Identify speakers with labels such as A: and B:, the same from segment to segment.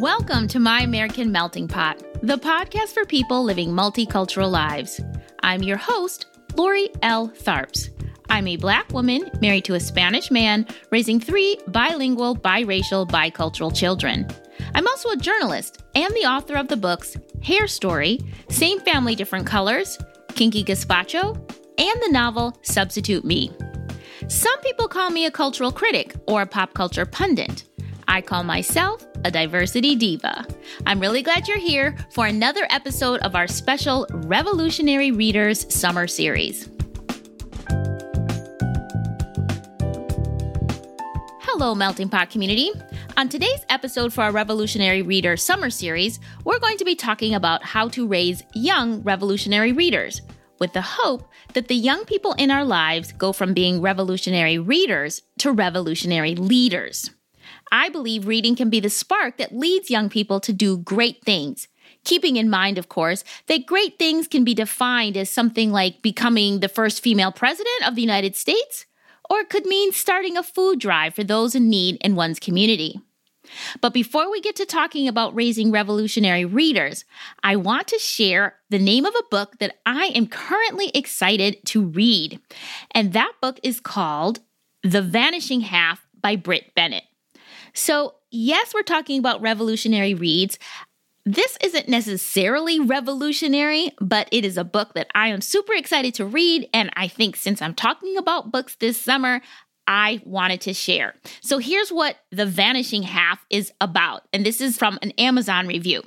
A: Welcome to My American Melting Pot, the podcast for people living multicultural lives. I'm your host, Lori L. Tharps. I'm a black woman married to a Spanish man, raising three bilingual, biracial, bicultural children. I'm also a journalist and the author of the books Hair Story, Same Family, Different Colors, Kinky Gazpacho, and the novel Substitute Me. Some people call me a cultural critic or a pop culture pundit. I call myself a diversity diva. I'm really glad you're here for another episode of our special Revolutionary Readers Summer Series. Hello, Melting Pot community. On today's episode for our Revolutionary Reader Summer Series, we're going to be talking about how to raise young revolutionary readers, with the hope that the young people in our lives go from being revolutionary readers to revolutionary leaders. I believe reading can be the spark that leads young people to do great things. Keeping in mind, of course, that great things can be defined as something like becoming the first female president of the United States, or it could mean starting a food drive for those in need in one's community. But before we get to talking about raising revolutionary readers, I want to share the name of a book that I am currently excited to read. And that book is called The Vanishing Half by Brit Bennett. So, yes, we're talking about revolutionary reads. This isn't necessarily revolutionary, but it is a book that I am super excited to read. And I think since I'm talking about books this summer, I wanted to share. So here's what The Vanishing Half is about. And this is from an Amazon review.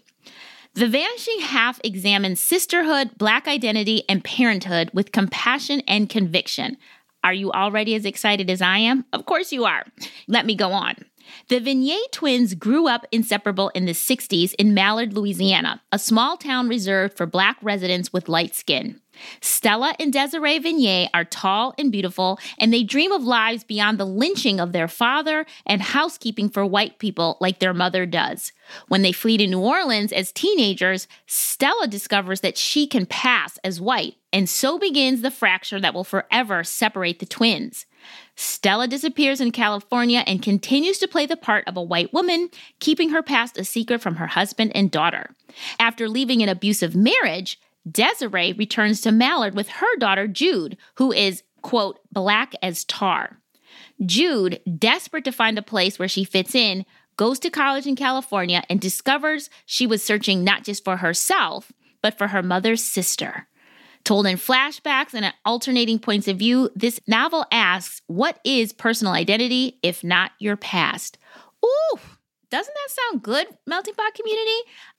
A: The Vanishing Half examines sisterhood, Black identity, and parenthood with compassion and conviction. Are you already as excited as I am? Of course you are. Let me go on. The Vignes twins grew up inseparable in the 60s in Mallard, Louisiana, a small town reserved for Black residents with light skin. Stella and Desiree Vignes are tall and beautiful, and they dream of lives beyond the lynching of their father and housekeeping for white people like their mother does. When they flee to New Orleans as teenagers, Stella discovers that she can pass as white, and so begins the fracture that will forever separate the twins. Stella disappears in California and continues to play the part of a white woman, keeping her past a secret from her husband and daughter. After leaving an abusive marriage, Desiree returns to Mallard with her daughter Jude, who is, quote, black as tar. Jude, desperate to find a place where she fits in, goes to college in California and discovers she was searching not just for herself, but for her mother's sister. Told in flashbacks and at alternating points of view, this novel asks, What is personal identity if not your past? Ooh, doesn't that sound good, Melting Pot community?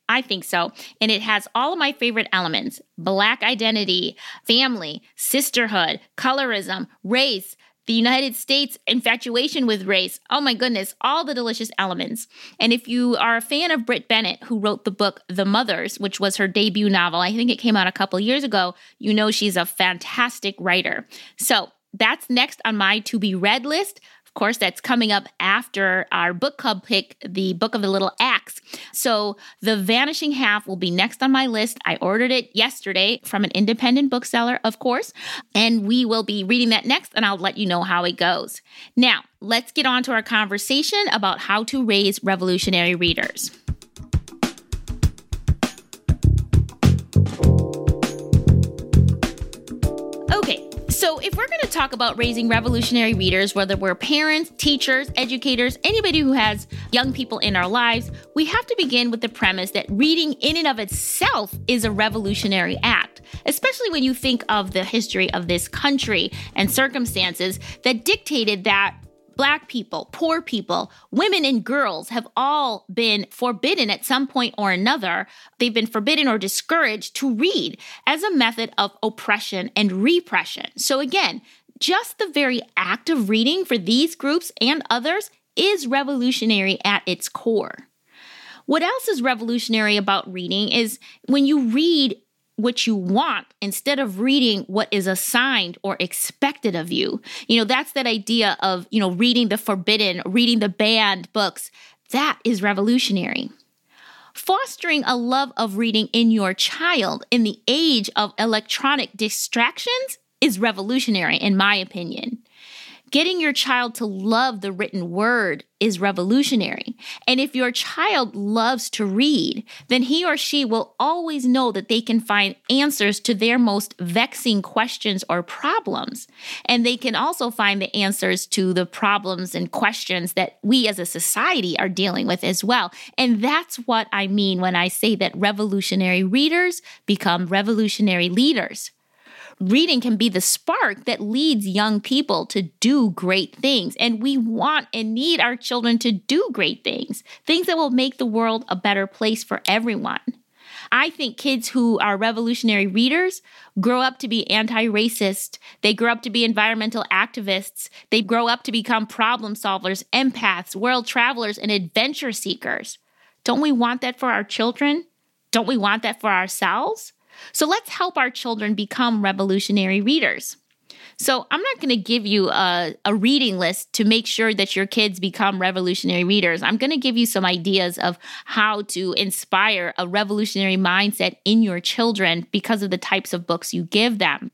A: I think so. And it has all of my favorite elements Black identity, family, sisterhood, colorism, race, the United States infatuation with race. Oh my goodness, all the delicious elements. And if you are a fan of Brit Bennett, who wrote the book The Mothers, which was her debut novel, I think it came out a couple years ago, you know she's a fantastic writer. So that's next on my to be read list course, that's coming up after our book club pick, the Book of the Little Axe. So, The Vanishing Half will be next on my list. I ordered it yesterday from an independent bookseller, of course, and we will be reading that next, and I'll let you know how it goes. Now, let's get on to our conversation about how to raise revolutionary readers. Talk about raising revolutionary readers, whether we're parents, teachers, educators, anybody who has young people in our lives, we have to begin with the premise that reading in and of itself is a revolutionary act, especially when you think of the history of this country and circumstances that dictated that Black people, poor people, women, and girls have all been forbidden at some point or another. They've been forbidden or discouraged to read as a method of oppression and repression. So, again, just the very act of reading for these groups and others is revolutionary at its core. What else is revolutionary about reading is when you read what you want instead of reading what is assigned or expected of you. You know, that's that idea of, you know, reading the forbidden, reading the banned books. That is revolutionary. Fostering a love of reading in your child in the age of electronic distractions is revolutionary, in my opinion. Getting your child to love the written word is revolutionary. And if your child loves to read, then he or she will always know that they can find answers to their most vexing questions or problems. And they can also find the answers to the problems and questions that we as a society are dealing with as well. And that's what I mean when I say that revolutionary readers become revolutionary leaders reading can be the spark that leads young people to do great things. And we want and need our children to do great things, things that will make the world a better place for everyone. I think kids who are revolutionary readers grow up to be anti racist. They grow up to be environmental activists. They grow up to become problem solvers, empaths, world travelers, and adventure seekers. Don't we want that for our children? Don't we want that for ourselves? So let's help our children become revolutionary readers. So, I'm not going to give you a, a, reading list to make sure that your kids become revolutionary readers. I'm going to give you some ideas of how to inspire a revolutionary mindset in your children because of the types of books you give them.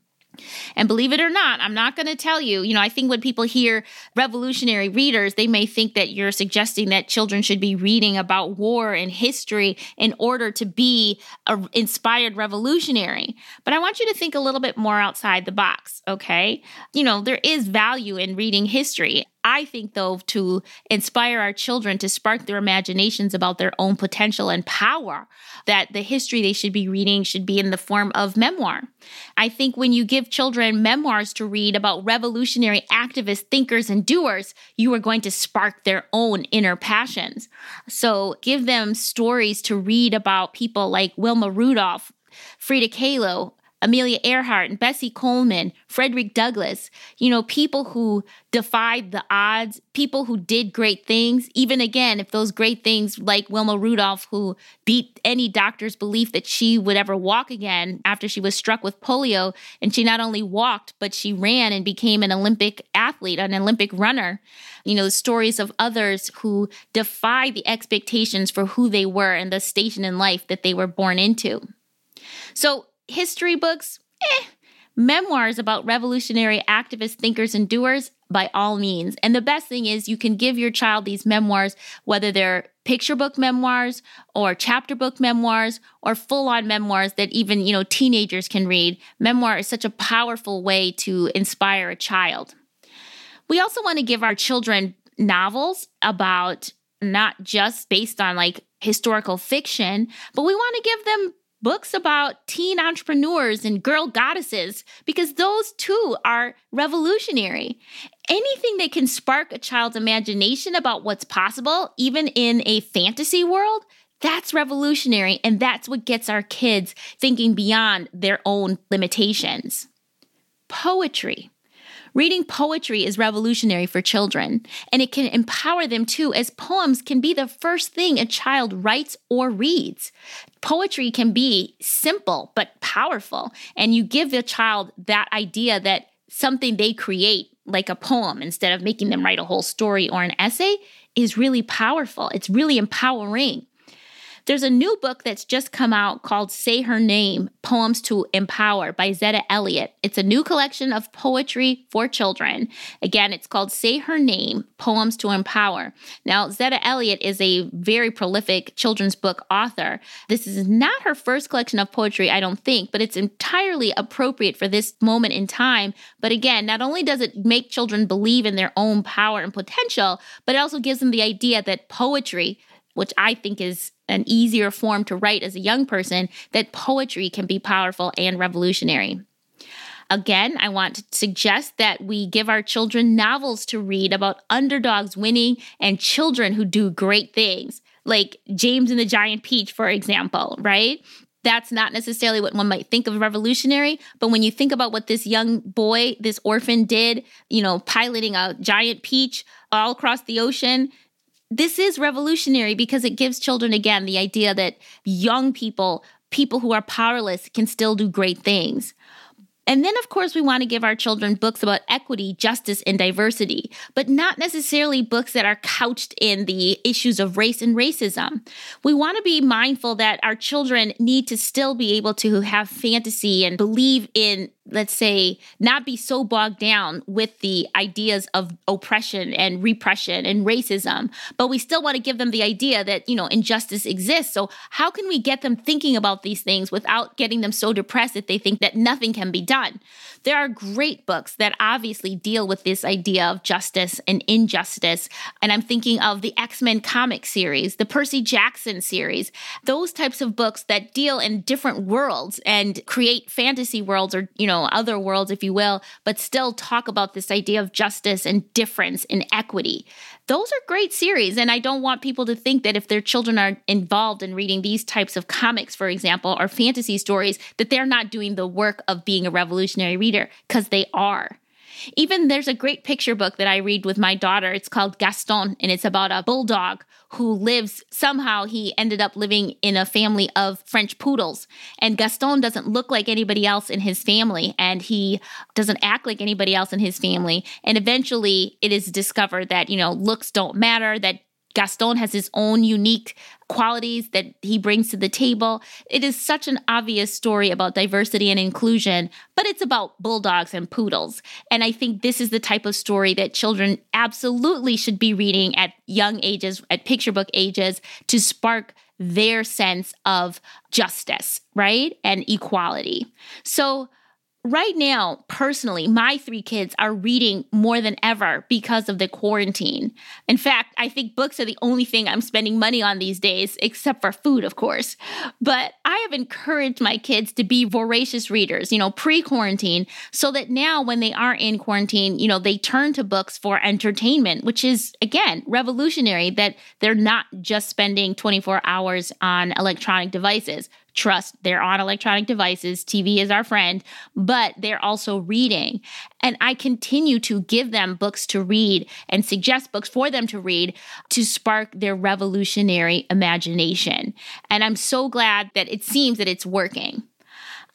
A: And believe it or not, I'm not going to tell you, you know, I think when people hear revolutionary readers, they may think that you're suggesting that children should be reading about war and history in order to be an inspired revolutionary. But I want you to think a little bit more outside the box, okay? You know, there is value in reading history. I think, though, to inspire our children to spark their imaginations about their own potential and power, that the history they should be reading should be in the form of memoir. I think when you give children memoirs to read about revolutionary activists, thinkers, and doers, you are going to spark their own inner passions. So give them stories to read about people like Wilma Rudolph, Frida Kahlo, Amelia Earhart and Bessie Coleman, Frederick Douglass, you know, people who defied the odds, people who did great things. Even again, if those great things, like Wilma Rudolph, who beat any doctor's belief that she would ever walk again after she was struck with polio, and she not only walked, but she ran and became an Olympic athlete, an Olympic runner. You know, the stories of others who defied the expectations for who they were and the station in life that they were born into. So, history books, eh. Memoirs about revolutionary activists, thinkers, and doers, by all means. And the best thing is, you can give your child these memoirs, whether they're picture book memoirs or chapter book memoirs or full on memoirs that even, you know, teenagers can read. Memoir is such a powerful way to inspire a child. We also want to give our children novels about not just based on like historical fiction, but we want to give them books about teen entrepreneurs and girl goddesses because those too are revolutionary. Anything that can spark a child's imagination about what's possible, even in a fantasy world, that's revolutionary. And that's what gets our kids thinking beyond their own limitations. Poetry. Reading poetry is revolutionary for children, and it can empower them too, as poems can be the first thing a child writes or reads. Poetry can be simple but powerful, and you give the child that idea that something they create, like a poem, instead of making them write a whole story or an essay, is really powerful. It's really empowering. There's a new book that's just come out called Say Her Name Poems to Empower by Zetta Elliott. It's a new collection of poetry for children. Again, it's called Say Her Name Poems to Empower. Now, Zetta Elliott is a very prolific children's book author. This is not her first collection of poetry, I don't think, but it's entirely appropriate for this moment in time. But again, not only does it make children believe in their own power and potential, but it also gives them the idea that poetry, which I think is an easier form to write as a young person, that poetry can be powerful and revolutionary. Again, I want to suggest that we give our children novels to read about underdogs winning and children who do great things, like James and the Giant Peach, for example, right? That's not necessarily what one might think of revolutionary, but when you think about what this young boy, this orphan did, you know, piloting a giant peach all across the ocean, this is revolutionary because it gives children, again, the idea that young people, people who are powerless, can still do great things. And then, of course, we want to give our children books about equity, justice, and diversity, but not necessarily books that are couched in the issues of race and racism. We want to be mindful that our children need to still be able to have fantasy and believe in let's say, not be so bogged down with the ideas of oppression and repression and racism, but we still want to give them the idea that, you know, injustice exists. So, how can we get them thinking about these things without getting them so depressed that they think that nothing can be done? There are great books that obviously deal with this idea of justice and injustice. And I'm thinking of the X Men comic series, the Percy Jackson series, those types of books that deal in different worlds and create fantasy worlds or, you know, other worlds, if you will, but still talk about this idea of justice and difference and equity. Those are great series. And I don't want people to think that if their children are involved in reading these types of comics, for example, or fantasy stories, that they're not doing the work of being a revolutionary reader, because they are. Even there's a great picture book that I read with my daughter. It's called Gaston, and it's about a bulldog who lives somehow he ended up living in a family of French poodles. And Gaston doesn't look like anybody else in his family, and he doesn't act like anybody else in his family. And eventually it is discovered that, you know, looks don't matter, that Gaston has his own unique qualities that he brings to the table. It is such an obvious story about diversity and inclusion, but it's about bulldogs and poodles. And I think this is the type of story that children absolutely should be reading at young ages, at picture book ages, to spark their sense of justice, right? And equality. So, Right now, personally, my three kids are reading more than ever because of the quarantine. In fact, I think books are the only thing I'm spending money on these days, except for food, of course. But I have encouraged my kids to be voracious readers, you know, pre quarantine, so that now when they are in quarantine, you know, they turn to books for entertainment, which is, again, revolutionary that they're not just spending 24 hours on electronic devices trust they're on electronic devices tv is our friend but they're also reading. And i continue to give them books to read and suggest books for them to read to spark their revolutionary imagination. And i'm so glad that it seems that it's working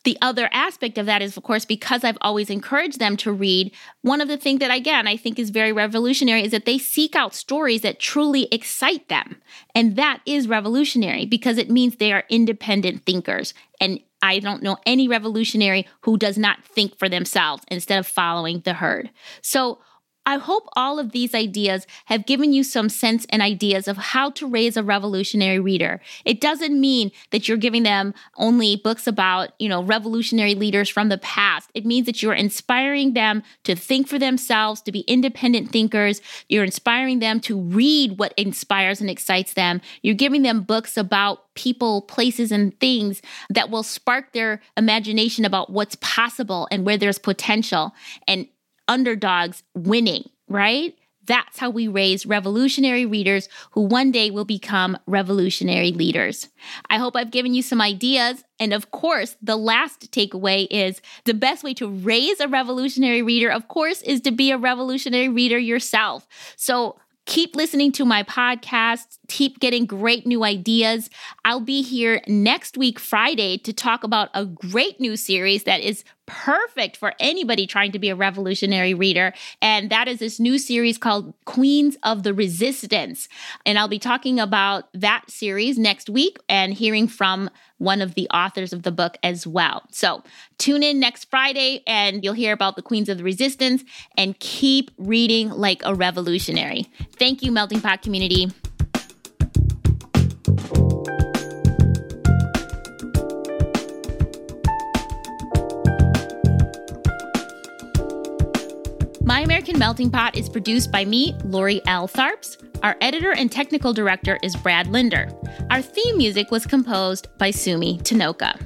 A: the other aspect of that is, of course, because I've always encouraged them to read, one of the things that, again, I think is very revolutionary is that they seek out stories that truly excite them. And that is revolutionary because it means they are independent thinkers. And I don't know any revolutionary who does not think for themselves instead of following the herd. So, I hope all of these ideas have given you some sense and ideas of how to raise a revolutionary reader. It doesn't mean that you're giving them only books about, you know, revolutionary leaders from the past. It means that you're inspiring them to think for themselves, to be independent thinkers. You're inspiring them to read what inspires and excites them. You're giving them books about people, places, and things that will spark their imagination about what's possible and where there's potential. And underdogs winning, right? That's how we raise revolutionary readers who one day will become revolutionary leaders. I hope I've given you some ideas. And of course, the last takeaway is the best way to raise a revolutionary reader, of course, is to be a revolutionary reader yourself. So Keep listening to my podcast. Keep getting great new ideas. I'll be here next week, Friday, to talk about a great new series that is perfect for anybody trying to be a revolutionary reader. And that is this new series called Queens of the Resistance. And I'll be talking about that series next week and hearing from one of the authors of the book as well. So tune in next Friday and you'll hear about the Queens of the Resistance and keep reading like a revolutionary. Thank you, Melting Pot community. American Melting Pot is produced by me, Lori L. Tharps. Our editor and technical director is Brad Linder. Our theme music was composed by Sumi Tonooka.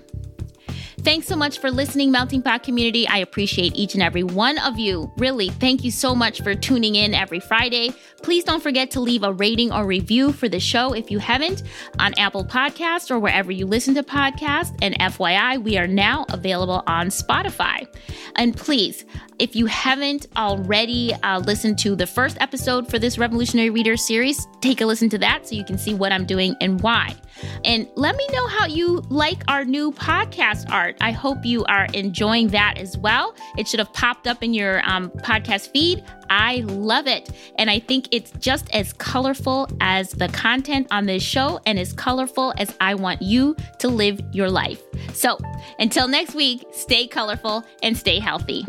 A: Thanks so much for listening, Melting Pot community. I appreciate each and every one of you. Really, thank you so much for tuning in every Friday. Please don't forget to leave a rating or review for the show if you haven't on Apple Podcasts or wherever you listen to podcasts. And FYI, we are now available on Spotify. And please, if you haven't already uh, listened to the first episode for this Revolutionary Reader series, take a listen to that so you can see what I'm doing and why. And let me know how you like our new podcast art I hope you are enjoying that as well. It should have popped up in your um, podcast feed. I love it. And I think it's just as colorful as the content on this show and as colorful as I want you to live your life. So until next week, stay colorful and stay healthy.